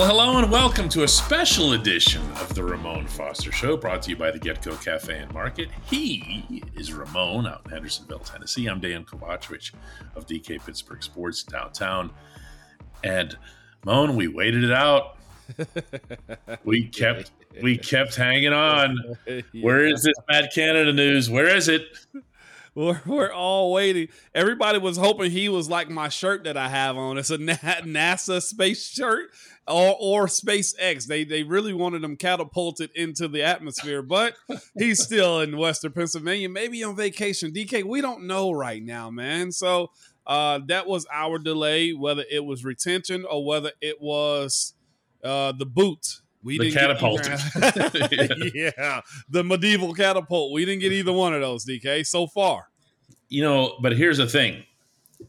Well, hello and welcome to a special edition of the Ramon Foster Show, brought to you by the GetGo Cafe and Market. He is Ramon out in Hendersonville, Tennessee. I'm Dan Kovacevic of DK Pittsburgh Sports downtown. And Moan, we waited it out. we kept we kept hanging on. Where is this Matt Canada news? Where is it? We're, we're all waiting. Everybody was hoping he was like my shirt that I have on. It's a NASA space shirt or, or SpaceX. They they really wanted him catapulted into the atmosphere, but he's still in Western Pennsylvania, maybe on vacation. DK, we don't know right now, man. So uh, that was our delay, whether it was retention or whether it was uh, the boot. We the didn't catapult. yeah. yeah, the medieval catapult. We didn't get either one of those, DK, so far. You know, but here's the thing,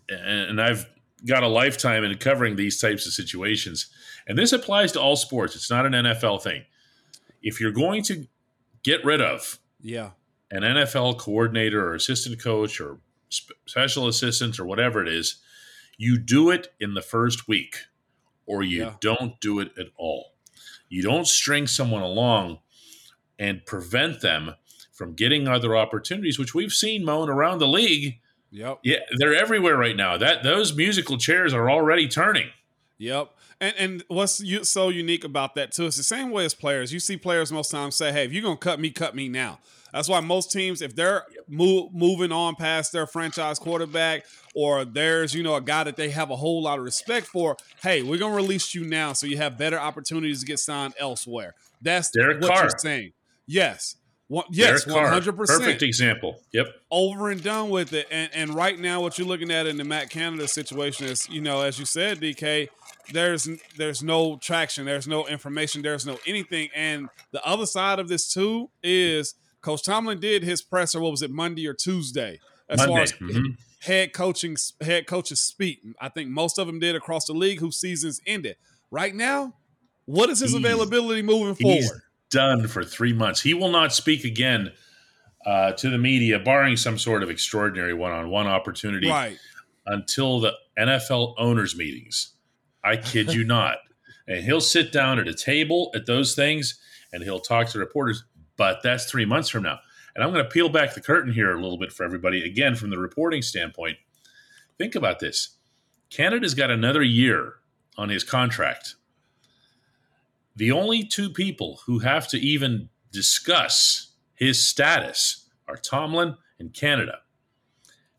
and I've got a lifetime in covering these types of situations, and this applies to all sports. It's not an NFL thing. If you're going to get rid of, yeah, an NFL coordinator or assistant coach or special assistant or whatever it is, you do it in the first week, or you yeah. don't do it at all. You don't string someone along and prevent them from getting other opportunities, which we've seen moan around the league. Yep. Yeah, they're everywhere right now. That those musical chairs are already turning. Yep. And and what's so unique about that too? It's the same way as players. You see players most times say, "Hey, if you're gonna cut me, cut me now." That's why most teams, if they're move, moving on past their franchise quarterback or there's, you know, a guy that they have a whole lot of respect for, hey, we're going to release you now so you have better opportunities to get signed elsewhere. That's Derek what Carr. you're saying. Yes. One, yes, one hundred percent. Perfect example. Yep. Over and done with it. And and right now, what you're looking at in the Matt Canada situation is, you know, as you said, DK, there's there's no traction, there's no information, there's no anything. And the other side of this too is Coach Tomlin did his presser. What was it, Monday or Tuesday? As Monday. far as mm-hmm. head coaching, head coaches speak. I think most of them did across the league whose seasons ended. Right now, what is his he's, availability moving forward? Done for three months. He will not speak again uh, to the media, barring some sort of extraordinary one-on-one opportunity, right. until the NFL owners' meetings. I kid you not. And he'll sit down at a table at those things, and he'll talk to reporters but that's three months from now. And I'm going to peel back the curtain here a little bit for everybody. Again, from the reporting standpoint, think about this Canada's got another year on his contract. The only two people who have to even discuss his status are Tomlin and Canada.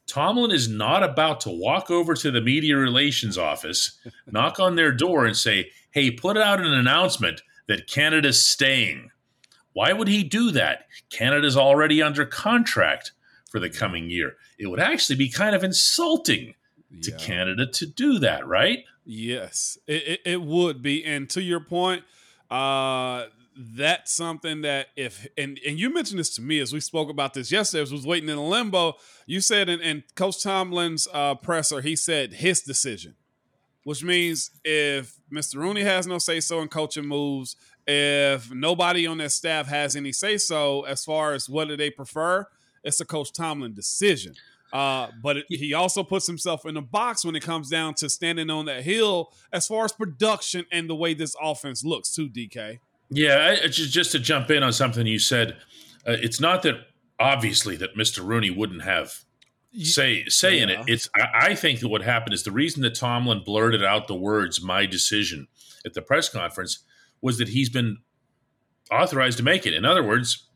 Tomlin is not about to walk over to the media relations office, knock on their door, and say, Hey, put out an announcement that Canada's staying. Why would he do that? Canada's already under contract for the coming year. It would actually be kind of insulting to yeah. Canada to do that, right? Yes, it, it, it, would be. And to your point, uh, that's something that if and and you mentioned this to me as we spoke about this yesterday, as was waiting in limbo. You said in, in Coach Tomlin's uh, presser, he said his decision, which means if Mr. Rooney has no say so in coaching moves, if nobody on that staff has any say so as far as whether they prefer, it's a Coach Tomlin decision. Uh, but it, he also puts himself in a box when it comes down to standing on that hill as far as production and the way this offense looks, too, DK. Yeah, I, just just to jump in on something you said, uh, it's not that obviously that Mr. Rooney wouldn't have say say yeah. in it. It's I, I think that what happened is the reason that Tomlin blurted out the words "my decision" at the press conference was that he's been authorized to make it. In other words,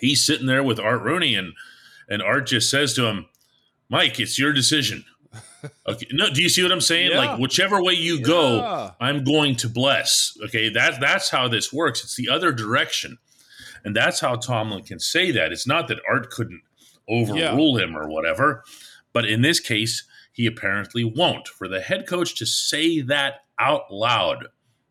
he's sitting there with Art Rooney, and and Art just says to him, "Mike, it's your decision." Okay. No, do you see what I'm saying? Yeah. Like whichever way you yeah. go, I'm going to bless. Okay, that's that's how this works. It's the other direction, and that's how Tomlin can say that. It's not that Art couldn't overrule yeah. him or whatever, but in this case, he apparently won't. For the head coach to say that out loud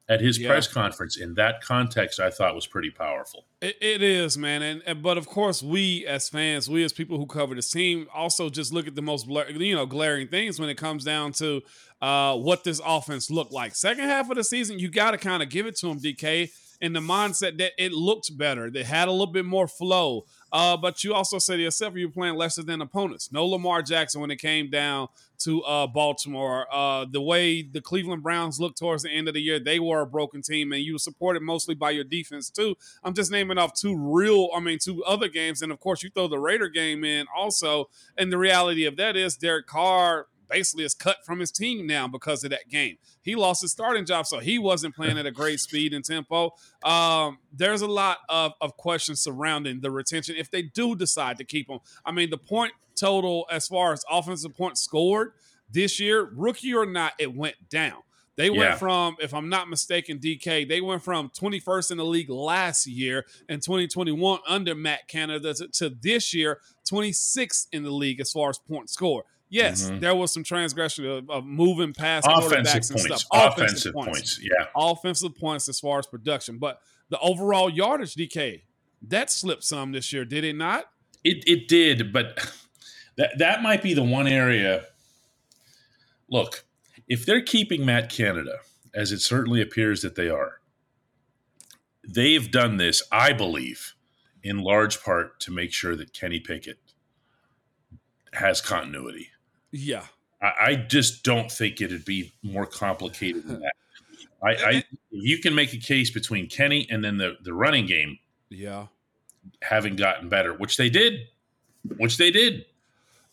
at his yeah. press conference in that context, I thought was pretty powerful. it, it is, man, and, and, but of course, we as fans, we as people who cover the team, also just look at the most you know glaring things when it comes down to uh, what this offense looked like. Second half of the season, you got to kind of give it to him, DK in the mindset that it looked better. They had a little bit more flow. Uh, but you also said yourself you were playing lesser than opponents. No Lamar Jackson when it came down to uh, Baltimore. Uh, the way the Cleveland Browns looked towards the end of the year, they were a broken team, and you were supported mostly by your defense too. I'm just naming off two real, I mean, two other games, and of course you throw the Raider game in also. And the reality of that is Derek Carr basically is cut from his team now because of that game. He lost his starting job, so he wasn't playing at a great speed and tempo. Um, there's a lot of, of questions surrounding the retention if they do decide to keep him. I mean, the point total as far as offensive points scored this year, rookie or not, it went down. They went yeah. from, if I'm not mistaken, DK, they went from 21st in the league last year in 2021 under Matt Canada to, to this year, 26th in the league as far as points scored. Yes, mm-hmm. there was some transgression of, of moving past offensive points. Offensive, offensive points. points. Yeah. Offensive points as far as production. But the overall yardage DK, that slipped some this year, did it not? It it did, but that that might be the one area. Look, if they're keeping Matt Canada, as it certainly appears that they are, they've done this, I believe, in large part to make sure that Kenny Pickett has continuity. Yeah. I, I just don't think it'd be more complicated than that. I, I you can make a case between Kenny and then the the running game. Yeah. Having gotten better, which they did, which they did.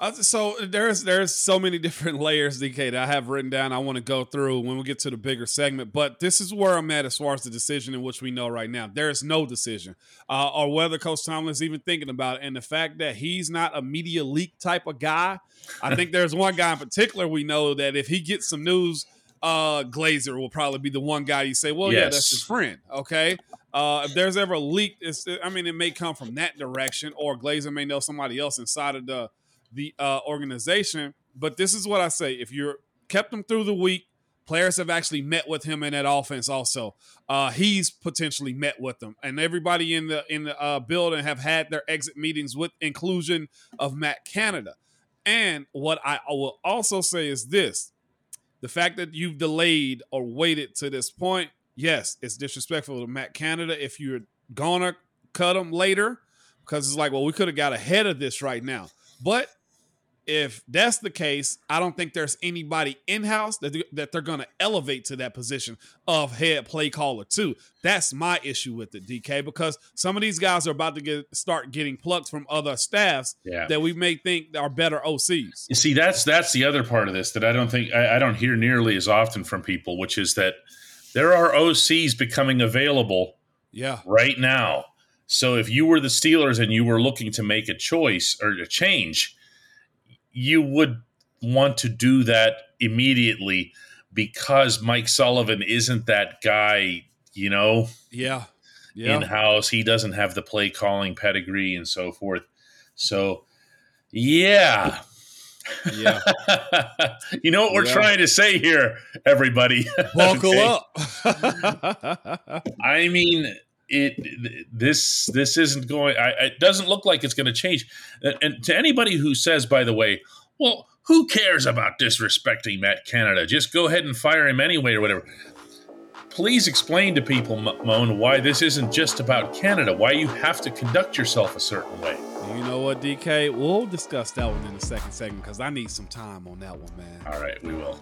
Uh, so there's there's so many different layers, DK, that I have written down. I want to go through when we get to the bigger segment. But this is where I'm at as far as the decision in which we know right now. There is no decision, uh, or whether Coach Tomlin is even thinking about it. And the fact that he's not a media leak type of guy, I think there's one guy in particular we know that if he gets some news, uh, Glazer will probably be the one guy you say, well, yes. yeah, that's his friend. Okay. Uh, if there's ever a leak, it's, I mean, it may come from that direction, or Glazer may know somebody else inside of the the uh, organization. But this is what I say: if you're kept him through the week, players have actually met with him in that offense. Also, uh, he's potentially met with them, and everybody in the in the uh, building have had their exit meetings with inclusion of Matt Canada. And what I will also say is this: the fact that you've delayed or waited to this point, yes, it's disrespectful to Matt Canada. If you're gonna cut him later, because it's like, well, we could have got ahead of this right now. But if that's the case, I don't think there's anybody in house that, that they're going to elevate to that position of head play caller too. That's my issue with it, DK, because some of these guys are about to get start getting plucked from other staffs yeah. that we may think are better OCs. You see, that's that's the other part of this that I don't think I, I don't hear nearly as often from people, which is that there are OCs becoming available, yeah, right now. So if you were the Steelers and you were looking to make a choice or a change you would want to do that immediately because Mike Sullivan isn't that guy, you know? Yeah. yeah. In house, he doesn't have the play calling pedigree and so forth. So, yeah. Yeah. you know what we're yeah. trying to say here, everybody. Buckle up. I mean, it this this isn't going. I, it doesn't look like it's going to change. And, and to anybody who says, by the way, well, who cares about disrespecting Matt Canada? Just go ahead and fire him anyway, or whatever. Please explain to people, Moan, why this isn't just about Canada. Why you have to conduct yourself a certain way. You know what, DK? We'll discuss that one in the second segment because I need some time on that one, man. All right, we will.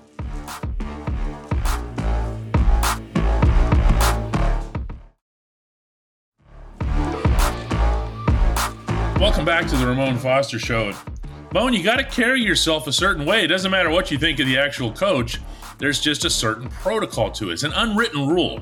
Welcome back to the Ramon Foster Show. Moan, you got to carry yourself a certain way. It doesn't matter what you think of the actual coach. There's just a certain protocol to it. It's an unwritten rule.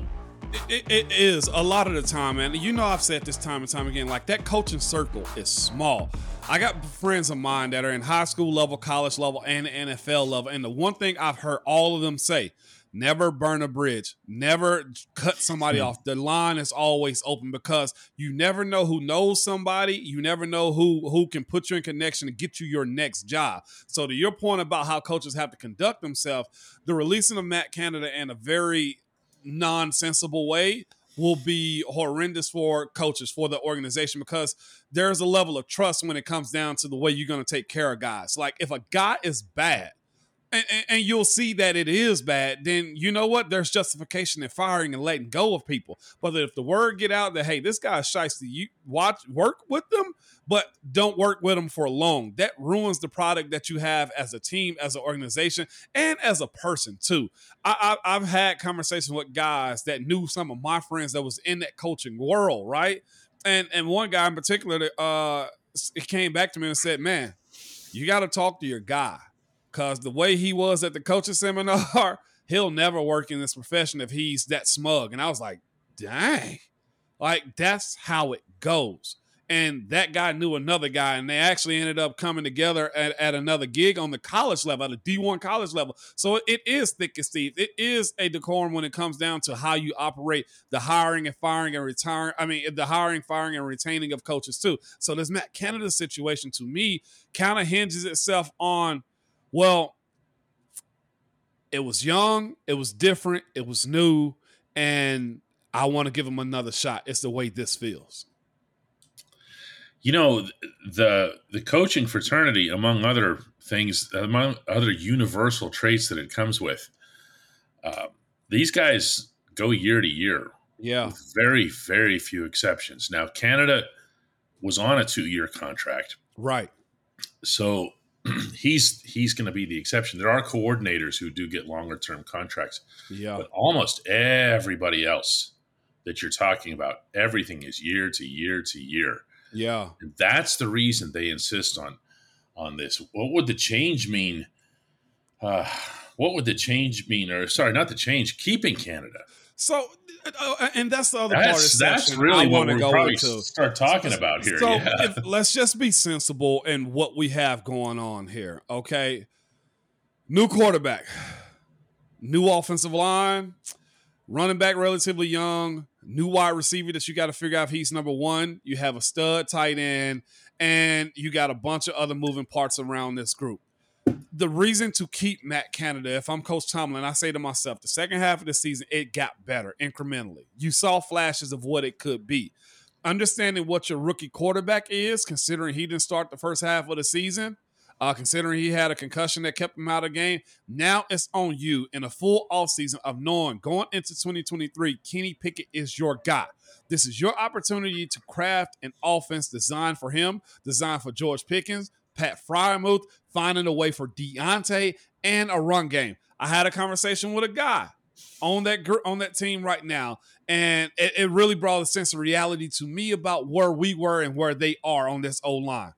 It, it is a lot of the time, man. You know, I've said this time and time again. Like that coaching circle is small. I got friends of mine that are in high school level, college level, and NFL level, and the one thing I've heard all of them say Never burn a bridge. Never cut somebody hmm. off. The line is always open because you never know who knows somebody. You never know who who can put you in connection to get you your next job. So to your point about how coaches have to conduct themselves, the releasing of Matt Canada in a very nonsensible way will be horrendous for coaches for the organization because there's a level of trust when it comes down to the way you're going to take care of guys. Like if a guy is bad, and, and, and, you'll see that it is bad, then you know what? There's justification in firing and letting go of people. But if the word get out that hey, this guy's shiesty, you watch work with them, but don't work with them for long. That ruins the product that you have as a team, as an organization, and as a person too. I, I, I've had conversations with guys that knew some of my friends that was in that coaching world, right? And and one guy in particular uh, came back to me and said, "Man, you got to talk to your guy." Cause the way he was at the coaching seminar, he'll never work in this profession if he's that smug. And I was like, dang, like that's how it goes. And that guy knew another guy, and they actually ended up coming together at, at another gig on the college level, at a D1 college level. So it is thick as Steve. It is a decorum when it comes down to how you operate the hiring and firing and retiring. I mean, the hiring, firing, and retaining of coaches, too. So this Matt Canada situation to me kind of hinges itself on well, it was young, it was different, it was new, and I want to give him another shot. It's the way this feels. You know, the the coaching fraternity, among other things, among other universal traits that it comes with, uh, these guys go year to year. Yeah. very, very few exceptions. Now, Canada was on a two year contract. Right. So he's he's going to be the exception. There are coordinators who do get longer term contracts. Yeah. But almost everybody else that you're talking about, everything is year to year to year. Yeah. And that's the reason they insist on on this. What would the change mean? Uh, what would the change mean? Or sorry, not the change, keeping Canada. So, uh, and that's the other that's, part. Of that's really I what we're go probably into. start talking about here. So, yeah. if, let's just be sensible in what we have going on here. Okay, new quarterback, new offensive line, running back relatively young, new wide receiver that you got to figure out if he's number one. You have a stud tight end, and you got a bunch of other moving parts around this group the reason to keep Matt Canada, if I'm Coach Tomlin, I say to myself, the second half of the season, it got better incrementally. You saw flashes of what it could be. Understanding what your rookie quarterback is, considering he didn't start the first half of the season, uh, considering he had a concussion that kept him out of game. Now it's on you in a full offseason of knowing going into 2023, Kenny Pickett is your guy. This is your opportunity to craft an offense designed for him, designed for George Pickens, Pat Freiermuth, finding a way for Diontae and a run game. I had a conversation with a guy on that gr- on that team right now, and it, it really brought a sense of reality to me about where we were and where they are on this O line.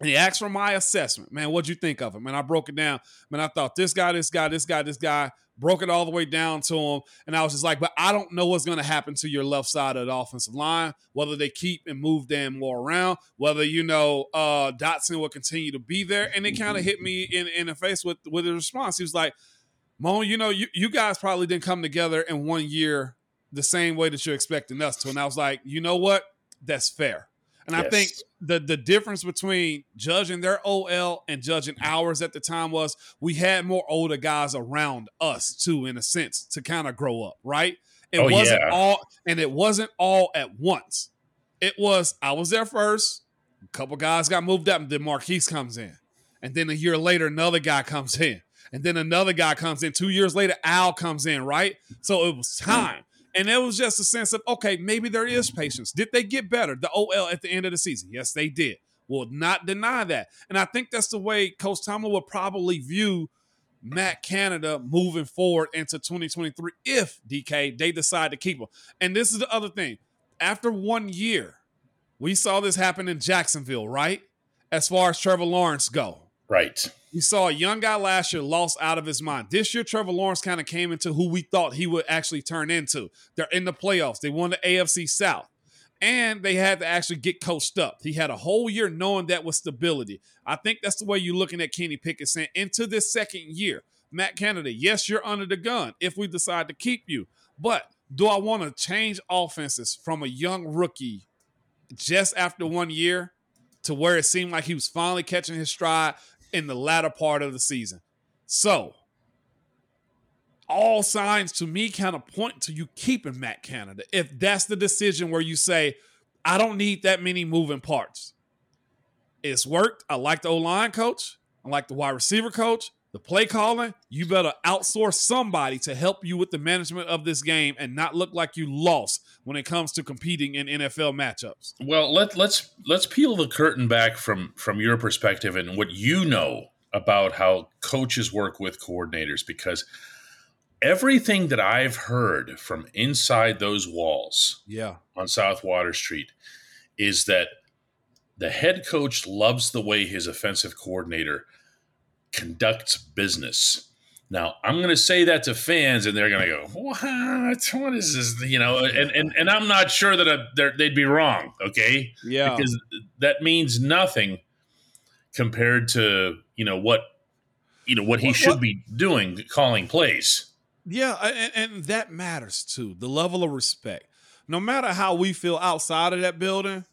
And he asked for my assessment. Man, what'd you think of him? And I broke it down. Man, I thought this guy, this guy, this guy, this guy, broke it all the way down to him. And I was just like, but I don't know what's going to happen to your left side of the offensive line, whether they keep and move Dan Moore around, whether, you know, uh, Dotson will continue to be there. And it kind of hit me in, in the face with, with the response. He was like, Mo, you know, you, you guys probably didn't come together in one year the same way that you're expecting us to. And I was like, you know what? That's fair. And yes. I think the the difference between judging their OL and judging ours at the time was we had more older guys around us too, in a sense, to kind of grow up, right? It oh, wasn't yeah. all, and it wasn't all at once. It was I was there first. A couple guys got moved up, and then Maurkice comes in, and then a year later another guy comes in, and then another guy comes in. Two years later, Al comes in, right? So it was hmm. time. And it was just a sense of, okay, maybe there is patience. Did they get better, the OL, at the end of the season? Yes, they did. Will not deny that. And I think that's the way Coach Tomlin will probably view Matt Canada moving forward into 2023 if DK they decide to keep him. And this is the other thing. After one year, We saw this happen in Jacksonville, right? As far as Trevor Lawrence go. Right. We saw a young guy last year lost out of his mind. This year, Trevor Lawrence kind of came into who we thought he would actually turn into. They're in the playoffs. They won the AFC South. And they had to actually get coached up. He had a whole year knowing that was stability. I think that's the way you're looking at Kenny Pickett saying, into this second year, Matt Canada, yes, you're under the gun if we decide to keep you. But do I want to change offenses from a young rookie just after one year to where it seemed like he was finally catching his stride in the latter part of the season? So, all signs to me kind of point to you keeping Matt Canada. If that's the decision where you say, I don't need that many moving parts. It's worked. I like the O line coach. I like the wide receiver coach the play calling, you better outsource somebody to help you with the management of this game and not look like you lost when it comes to competing in NFL matchups. Well, let let's let's peel the curtain back from from your perspective and what you know about how coaches work with coordinators because everything that I've heard from inside those walls yeah on South Water Street is that the head coach loves the way his offensive coordinator conducts business. Now, I'm going to say that to fans, and they're going to go, "What? What is this?" You know, and and, and I'm not sure that they'd be wrong. Okay, yeah, because that means nothing compared to you know what you know what he what, should what? be doing, calling plays. Yeah, and, and that matters too. The level of respect. No matter how we feel outside of that building,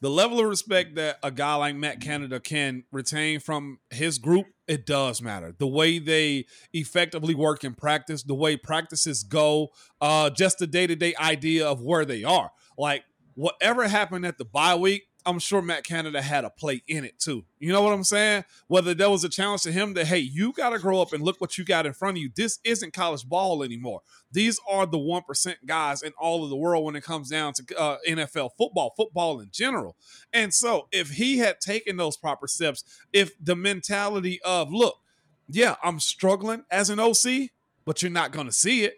the level of respect that a guy like Matt Canada can retain from his group, it does matter. The way they effectively work in practice, the way practices go, uh, just the day to day idea of where they are. Like whatever happened at the bye week, I'm sure Matt Canada had a play in it too. You know what I'm saying? Whether that was a challenge to him that, hey, you got to grow up and look what you got in front of you. This isn't college ball anymore. These are the 1% guys in all of the world when it comes down to uh, NFL football, football in general. And so if he had taken those proper steps, if the mentality of, look, yeah, I'm struggling as an OC, but you're not going to see it.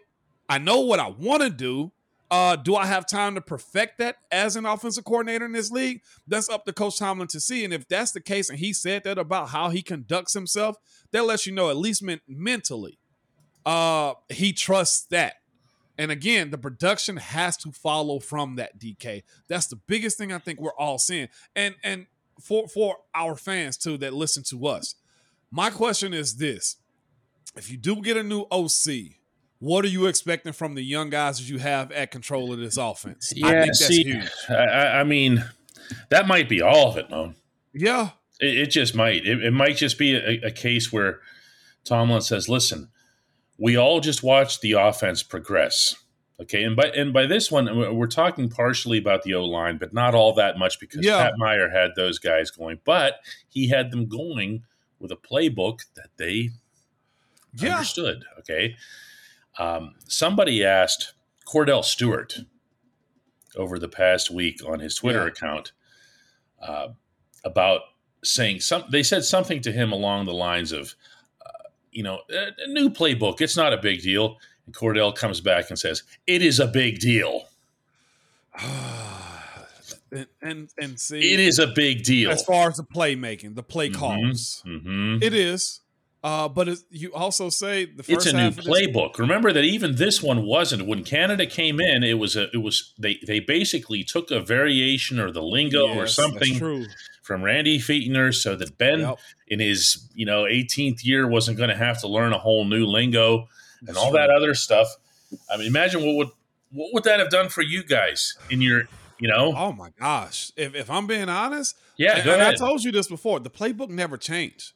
I know what I want to do. Uh, do I have time to perfect that as an offensive coordinator in this league? That's up to Coach Tomlin to see. And if that's the case, and he said that about how he conducts himself, that lets you know at least men- mentally, uh, he trusts that. And again, the production has to follow from that DK. That's the biggest thing I think we're all seeing. And and for for our fans too that listen to us, my question is this: If you do get a new OC, what are you expecting from the young guys that you have at control of this offense? Yeah, I think that's see, huge. I, I, mean, that might be all of it, man. Yeah, it, it just might. It, it, might just be a, a case where Tomlin says, "Listen, we all just watch the offense progress." Okay, and by and by this one, we're talking partially about the O line, but not all that much because yeah. Pat Meyer had those guys going, but he had them going with a playbook that they yeah. understood. Okay, um, somebody asked Kordell Stewart over the past week on his Twitter yeah. account uh, about saying some. They said something to him along the lines of, uh, you know, a, a, new playbook. It's not a big deal. And Kordell comes back and says, "It is a big deal." and, and, and see, it is a big deal as far as the playmaking, the play mm-hmm. calls. Mm-hmm. It is. Uh, but you also say the first it's a new playbook. This- Remember that even this one wasn't. When Canada came in, it was a it was they they basically took a variation or the lingo yes, or something from Randy Fichtner, so that Ben yep. in his you know 18th year wasn't going to have to learn a whole new lingo and all that other stuff. I mean, imagine what would what would that have done for you guys in your you know? Oh my gosh! If if I'm being honest, yeah, and I told you this before, the playbook never changed.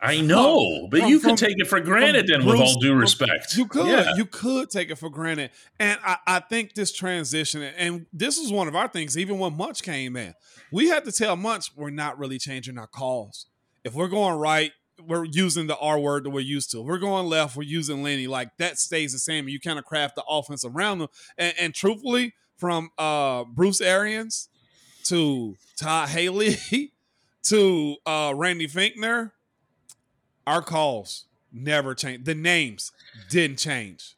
I know, but from, you can take it for granted then, Bruce, with all due respect. You could, yeah. you could take it for granted, and I, I, think this transition, and this is one of our things. Even when Munch came in, we had to tell Munch we're not really changing our calls. If we're going right, we're using the R word that we're used to. If we're going left, we're using Lenny. Like that stays the same. You kind of craft the offense around them. And, and truthfully, from uh, Bruce Arians to Todd Haley to uh, Randy Fichtner our calls never changed. The names didn't change.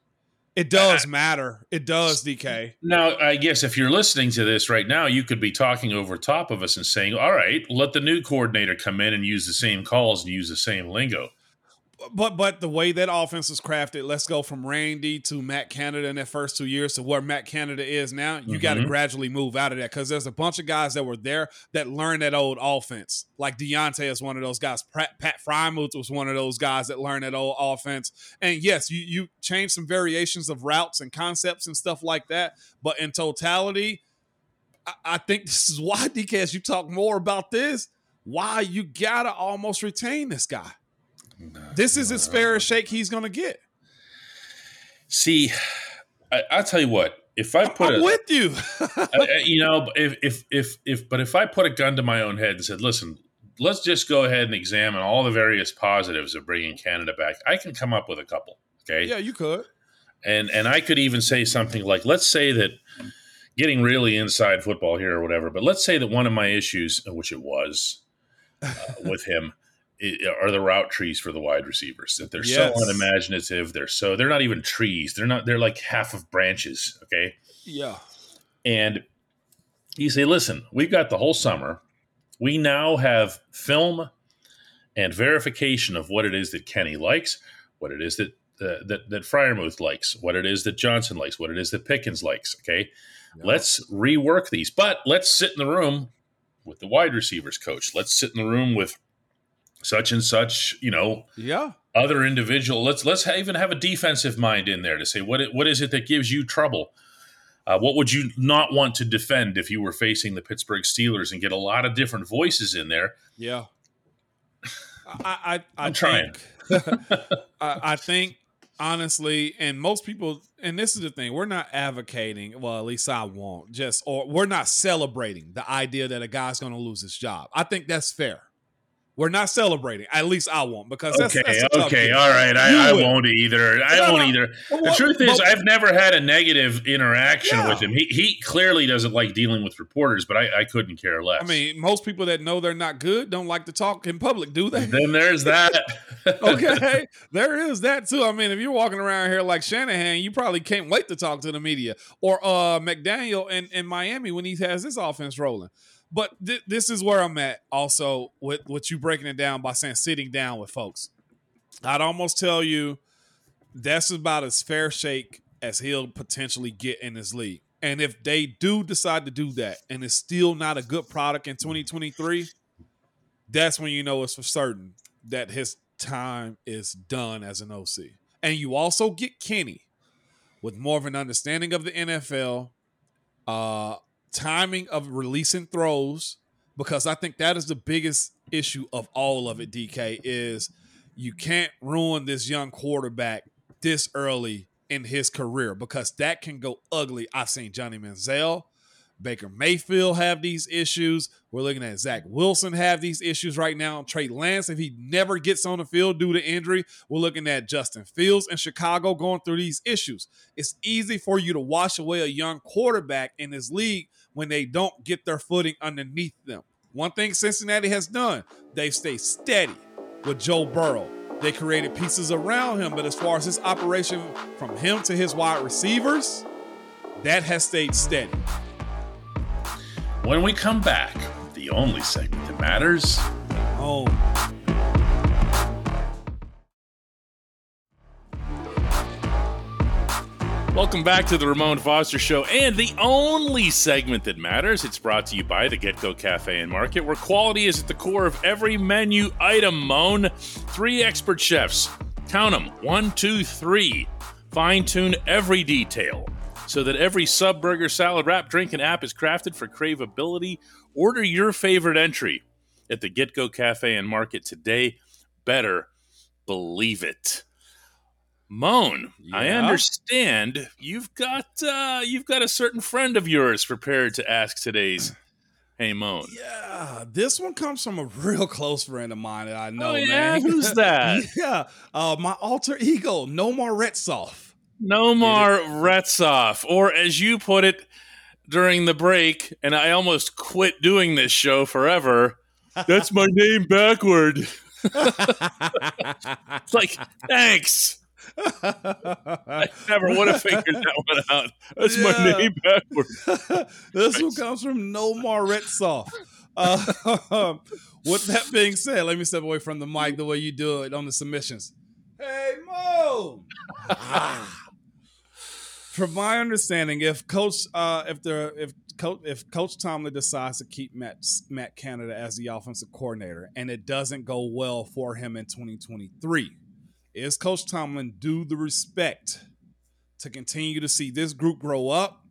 It does uh, matter. It does, DK. Now, I guess if you're listening to this right now, you could be talking over top of us and saying, "All right, let the new coordinator come in and use the same calls and use the same lingo." But but the way that offense was crafted, let's go from Randy to Matt Canada in that first two years to where Matt Canada is now. You mm-hmm. got to gradually move out of that because there's a bunch of guys that were there that learned that old offense. Like Diontae is one of those guys. Pat, Pat Freiermuth was one of those guys that learned that old offense. And yes, you you change some variations of routes and concepts and stuff like that, but in totality, I, I think this is why DK, as you talk more about this, why you gotta almost retain this guy this is as fair a shake he's going to get. See, I, will tell you what. If I put I'm a, with you, I, you know, if if if if, but if I put a gun to my own head and said, "Listen, let's just go ahead and examine all the various positives of bringing Canada back," I can come up with a couple. Okay. Yeah, you could. And and I could even say something like, let's say that getting really inside football here or whatever, but let's say that one of my issues, which it was uh, with him, are the route trees for the wide receivers that they're yes. so unimaginative they're so they're not even trees they're not they're like half of branches okay yeah and you say listen we've got the whole summer we now have film and verification of what it is that kenny likes what it is that uh, that that Freiermuth likes, what it is that Johnson likes, what it is that Pickens likes. Okay, yeah. let's rework these, but let's sit in the room with the wide receivers coach. Let's sit in the room with such and such, you know, yeah, other individual. Let's let's even have a defensive mind in there to say what it, what is it that gives you trouble. Uh, what would you not want to defend if you were facing the Pittsburgh Steelers and get a lot of different voices in there? Yeah, I, I, am trying. I, I think honestly, and most people, and this is the thing, we're not advocating. Well, at least I won't. Just or we're not celebrating the idea that a guy's going to lose his job. I think that's fair. We're not celebrating. At least I won't because that's, okay. That's okay, all right. I, I won't either. I no, won't either. The truth is, I've never had a negative interaction yeah. with him. He he clearly doesn't like dealing with reporters, but I, I couldn't care less. I mean, most people that know they're not good don't like to talk in public, do they? Then there's that. okay, there is that too. I mean, if you're walking around here like Shanahan, you probably can't wait to talk to the media or uh, McDaniel in, in Miami when he has his offense rolling. But th- this is where I'm at also with, with you breaking it down by saying sitting down with folks. I'd almost tell you that's about as fair shake as he'll potentially get in this league. And if they do decide to do that and it's still not a good product in 2023, that's when you know it's for certain that his time is done as an OC. And you also get Kenny with more of an understanding of the NFL, uh, timing of releasing throws because I think that is the biggest issue of all of it. DK is you can't ruin this young quarterback this early in his career because that can go ugly. I've seen Johnny Manziel Baker Mayfield have these issues. We're looking at Zach Wilson have these issues right now. Trey Lance, if he never gets on the field due to injury, we're looking at Justin Fields in Chicago going through these issues. It's easy for you to wash away a young quarterback in this league when they don't get their footing underneath them. One thing Cincinnati has done, they've stayed steady with Joe Burrow. They created pieces around him, but as far as his operation from him to his wide receivers, that has stayed steady. When we come back, the only segment that matters. Oh. Welcome back to the Ramon Foster Show and the only segment that matters. It's brought to you by the GetGo Cafe and Market, where quality is at the core of every menu item. Moan, three expert chefs, count them, one, two, three, fine tune every detail so that every sub, burger, salad, wrap, drink, and app is crafted for craveability. Order your favorite entry at the GetGo Cafe and Market today. Better believe it. Moan, yeah. I understand you've got uh, you've got a certain friend of yours prepared to ask today's Hey Moan. Yeah, this one comes from a real close friend of mine that I know, oh, yeah? man. Who's that? yeah, uh, my alter ego, Nomar Retzoff. Nomar Retzoff, or as you put it during the break, and I almost quit doing this show forever. That's my name backward. it's like, thanks. I never would have figured that one out. That's yeah. my name backwards. this one comes from Nomar Retsoff. Uh, with that being said, let me step away from the mic the way you do it on the submissions. Hey Mo. From my understanding, if Coach, uh, if the if Coach, if Coach Tomlin decides to keep Matt Matt Canada as the offensive coordinator, and it doesn't go well for him in 2023, is Coach Tomlin due the respect to continue to see this group grow up,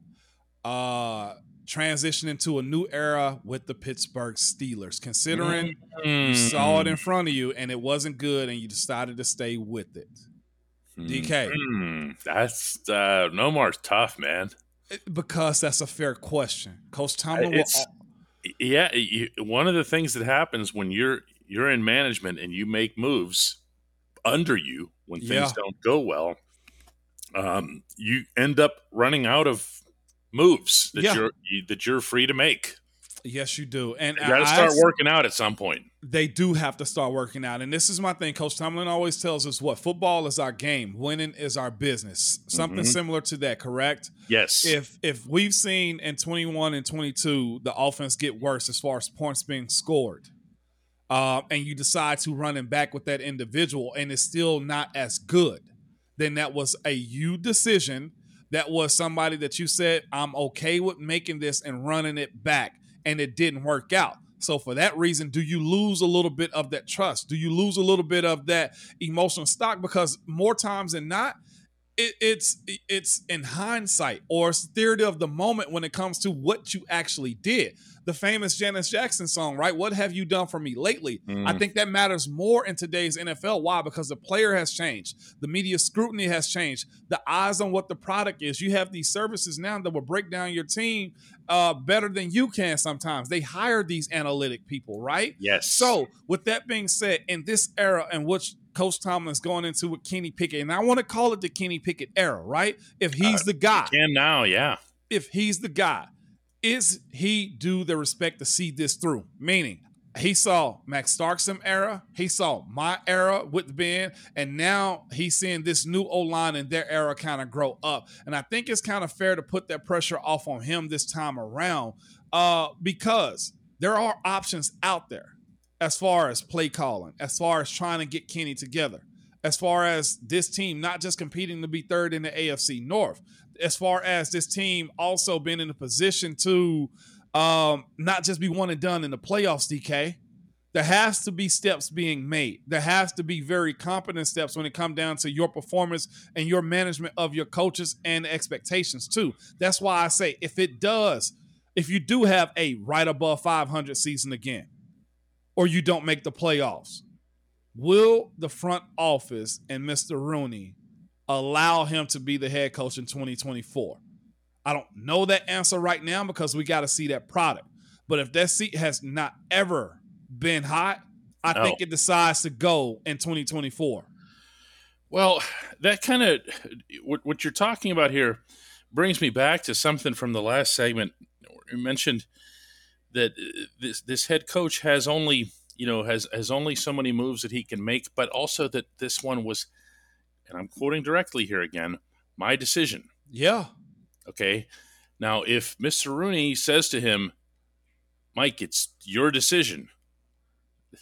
uh, transition into a new era with the Pittsburgh Steelers? Considering mm-hmm. you saw it in front of you and it wasn't good, and you decided to stay with it. DK, mm-hmm. that's uh, no more tough, man. Because that's a fair question. Coach Tomlin, it's, will, yeah. You, one of the things that happens when you're you're in management and you make moves under you when things yeah. don't go well, um, you end up running out of moves that yeah. you're you, that you're free to make. Yes, you do, and you got to start I, working out at some point. They do have to start working out, and this is my thing. Coach Tomlin always tells us what football is our game, winning is our business. Something mm-hmm. similar to that, correct? Yes. If if we've seen in twenty one and twenty two the offense get worse as far as points being scored, uh, and you decide to run him back with that individual and it's still not as good, then that was a you decision. That was somebody that you said, I'm okay with making this and running it back, and it didn't work out. So for that reason, do you lose a little bit of that trust? Do you lose a little bit of that emotional stock? Because more times than not, it, it's it's in hindsight or theory of the moment when it comes to what you actually did the famous Janet Jackson song, right? What have you done for me lately? Mm. I think that matters more in today's NFL. Why? Because the player has changed, the media scrutiny has changed, the eyes on what the product is. You have these services now that will break down your team uh, better than you can sometimes. They hire these analytic people, right? Yes. So, with that being said, in this era in which Coach Tomlin's going into with Kenny Pickett, and I want to call it the Kenny Pickett era, right? If he's uh, the guy, can now, yeah. If he's the guy, is he due the respect to see this through? Meaning, he saw Max Starkson era, he saw my era with Ben, and now he's seeing this new O line in their era kind of grow up. And I think it's kind of fair to put that pressure off on him this time around, uh, because there are options out there as far as play calling, as far as trying to get Kenny together, as far as this team not just competing to be third in the AFC North as far as this team also being in a position to um, not just be one and done in the playoffs, DK. There has to be steps being made. There has to be very competent steps when it comes down to your performance and your management of your coaches and expectations too. That's why I say if it does, if you do have a right above 500 season again, or you don't make the playoffs, will the front office and Mr. Rooney allow him to be the head coach in 2024? I don't know that answer right now because we got to see that product. But if that seat has not ever been hot, I no. think it decides to go in 2024. Well, that kind of what, what you're talking about here brings me back to something from the last segment. You mentioned that uh, this this head coach has only you know has has only so many moves that he can make, but also that this one was and I'm quoting directly here again, my decision. Yeah. Okay. Now, if Mr. Rooney says to him, Mike, it's your decision,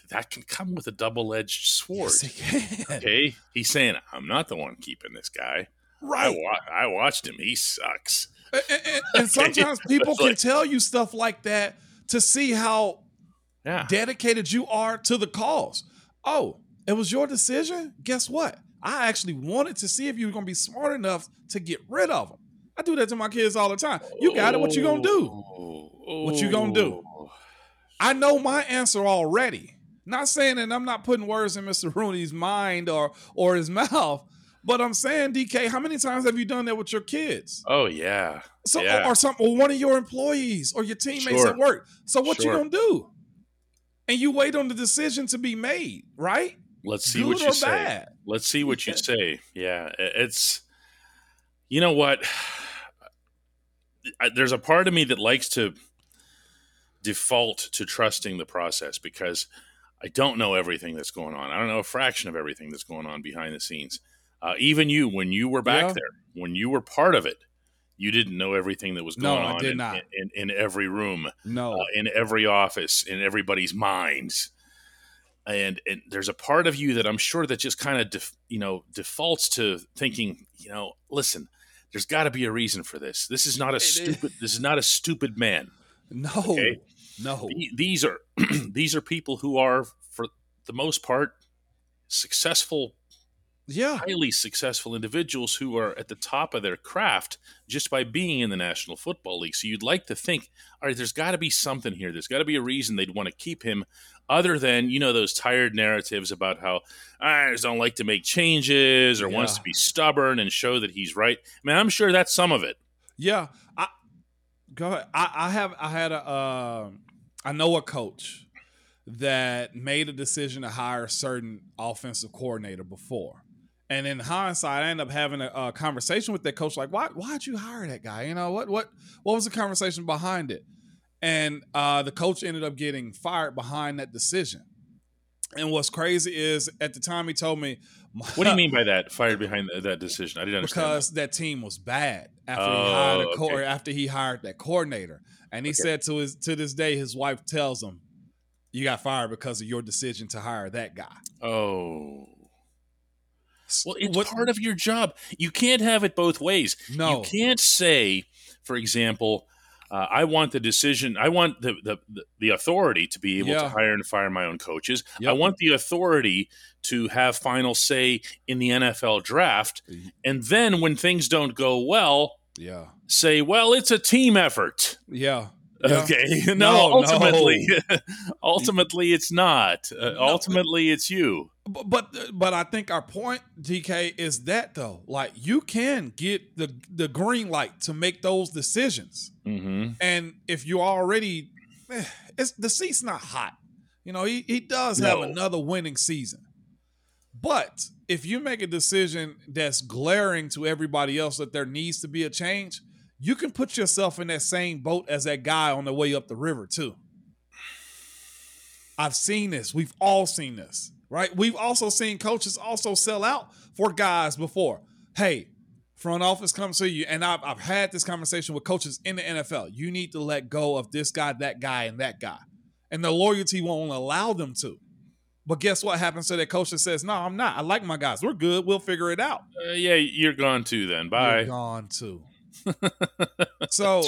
that can come with a double edged sword. Yes, okay. He's saying, I'm not the one keeping this guy. Right. I, wa- I watched him. He sucks. And, and, and sometimes people can tell you stuff like that to see how yeah. dedicated you are to the cause. Oh, it was your decision? Guess what? I actually wanted to see if you were gonna be smart enough to get rid of them. I do that to my kids all the time. You got it. What you gonna do? What you gonna do? I know my answer already. Not saying that I'm not putting words in Mr. Rooney's mind or or his mouth, but I'm saying, DK, how many times have you done that with your kids? Oh yeah. So yeah. Or, some or one of your employees or your teammates sure. at work. So what sure. you gonna do? And you wait on the decision to be made, right? Let's see Good what you say. Bad? Let's see what you say. Yeah, it's you know what? There's a part of me that likes to default to trusting the process because I don't know everything that's going on. I don't know a fraction of everything that's going on behind the scenes. Uh, even you, when you were back Yeah. there, when you were part of it, you didn't know everything that was No, going I on did in, not. In, in, every room, No. uh, in every office, in everybody's minds. And, and there's a part of you that I'm sure that just kind of def, you know defaults to thinking you know listen there's got to be a reason for this this is not a is. stupid this is not a stupid man no. Okay. No. These are these are people who are for the most part successful Yeah. highly successful individuals who are at the top of their craft just by being in the National Football League. So you'd like to think, all right, there's got to be something here. There's got to be a reason they'd want to keep him, other than you know those tired narratives about how I just don't like to make changes or wants to be stubborn and show that he's right. I mean, I'm sure that's some of it. Yeah, I go ahead. I, I have I had a uh, I know a coach that made a decision to hire a certain offensive coordinator before. And in hindsight, I end up having a, a conversation with that coach, like, why why'd you hire that guy? You know, what what what was the conversation behind it? And uh, the coach ended up getting fired behind that decision. And what's crazy is at the time he told me, What do you mean by that? Fired behind that, that decision? I didn't understand. because that team was bad after he Oh, hired a co- okay. after he hired that coordinator. And he Okay. said to his to this day, his wife tells him, "You got fired because of your decision to hire that guy." Oh. Well, it's What- part of your job. You can't have it both ways. No. You can't say, for example, uh, I want the decision. I want the, the the- authority to be able to hire and fire my own coaches. I want the authority to have final say in the NFL draft. And then when things don't go well, Yeah, say, "Well, it's a team effort." yeah. Yeah. Okay. No, No, ultimately, ultimately, it's not. Uh, ultimately, it's you. But, but but I think our point, DK, is that though, like you can get the the green light to make those decisions. Mm-hmm. And if you're already, eh, it's the seat's not hot. You know, he, he does have another winning season. But if you make a decision that's glaring to everybody else that there needs to be a change, you can put yourself in that same boat as that guy on the way up the river, too. I've seen this. We've all seen this, right? We've also seen coaches also sell out for guys before. Hey, front office comes to you, and I've, I've had this conversation with coaches in the NFL. You need to let go of this guy, that guy, and that guy. And the loyalty won't allow them to. But guess what happens to that coach that says, No, I'm not. I like my guys. We're good. We'll figure it out. Uh, yeah, you're gone too. Then bye. You're gone too. so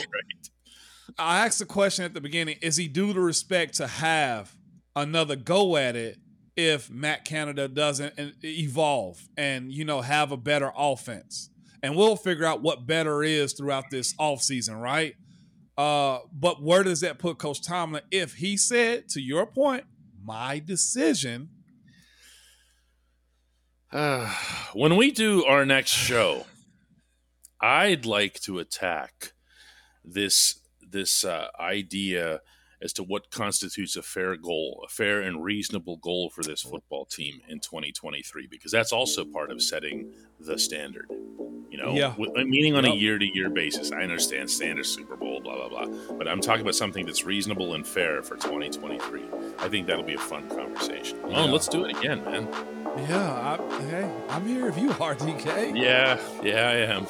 I asked the question at the beginning: Is he due to respect to have another go at it if Matt Canada doesn't uh, evolve and you know have a better offense? And we'll figure out what better is throughout this offseason, right? Uh, but where does that put Coach Tomlin if he said, to your point, my decision? when we do our next show, I'd like to attack this this uh, idea as to what constitutes a fair goal, a fair and reasonable goal for this football team in 2023, because that's also part of setting the standard. You know, Yeah. with- meaning on a year to year basis. I understand standard Super Bowl, blah blah blah, but I'm talking about something that's reasonable and fair for 2023. I think that'll be a fun conversation. Oh, Yeah. let's do it again, man. Yeah, I, hey, I'm here if you are, DK. Yeah, yeah, I am.